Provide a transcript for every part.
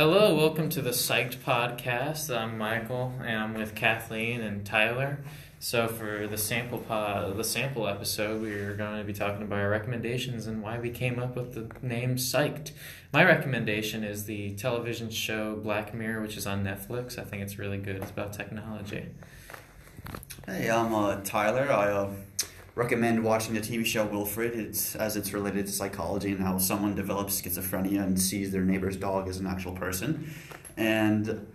Hello, welcome to the Psyched Podcast. I'm Michael, and I'm with Kathleen and Tyler. So for the sample pod, the sample episode, we're going to be talking about our recommendations and why we came up with the name Psyched. My recommendation is the television show Black Mirror, which is on Netflix. I think it's really good. It's about technology. Hey, I'm uh, Tyler. I uh, recommend watching the TV show Wilfred. It's as it's related to psychology and how someone develops schizophrenia and sees their neighbor's dog as an actual person. And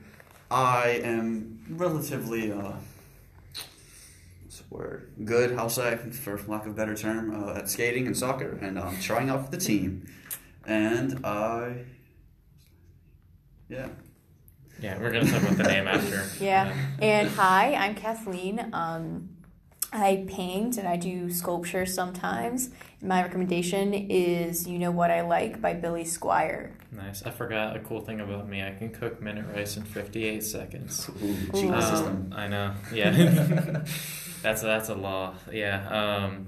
I am relatively, uh, what's the word? Good, I'll say, for lack of a better term, uh, at skating and soccer, and I'm trying out for the team. And I, yeah. Yeah, we're going to talk about the name after. Yeah. And hi, I'm Kathleen. Um, I paint and I do sculpture sometimes. My recommendation is You Know What I Like by Billy Squier. Nice. I forgot a cool thing about me. I can cook minute rice in 58 seconds. Ooh, cheat Um. I know. Yeah. that's that's a law. Yeah. Um,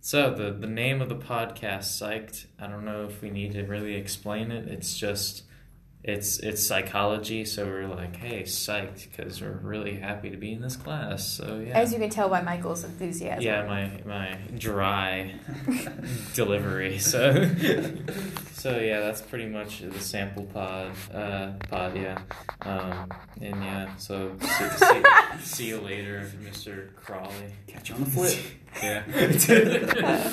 so the the name of the podcast, psyched. I don't know if we need to really explain it. It's just it's it's psychology. So we're like, hey, psyched, because we're really happy to be in this class. So yeah. As you can tell by Michael's enthusiasm. yeah, my my dry delivery. So so yeah, that's pretty much the sample pod. Uh, pod, yeah. Um, and yeah, so see, see, see you later, Mr. Crawley. Catch you on the flip. Yeah.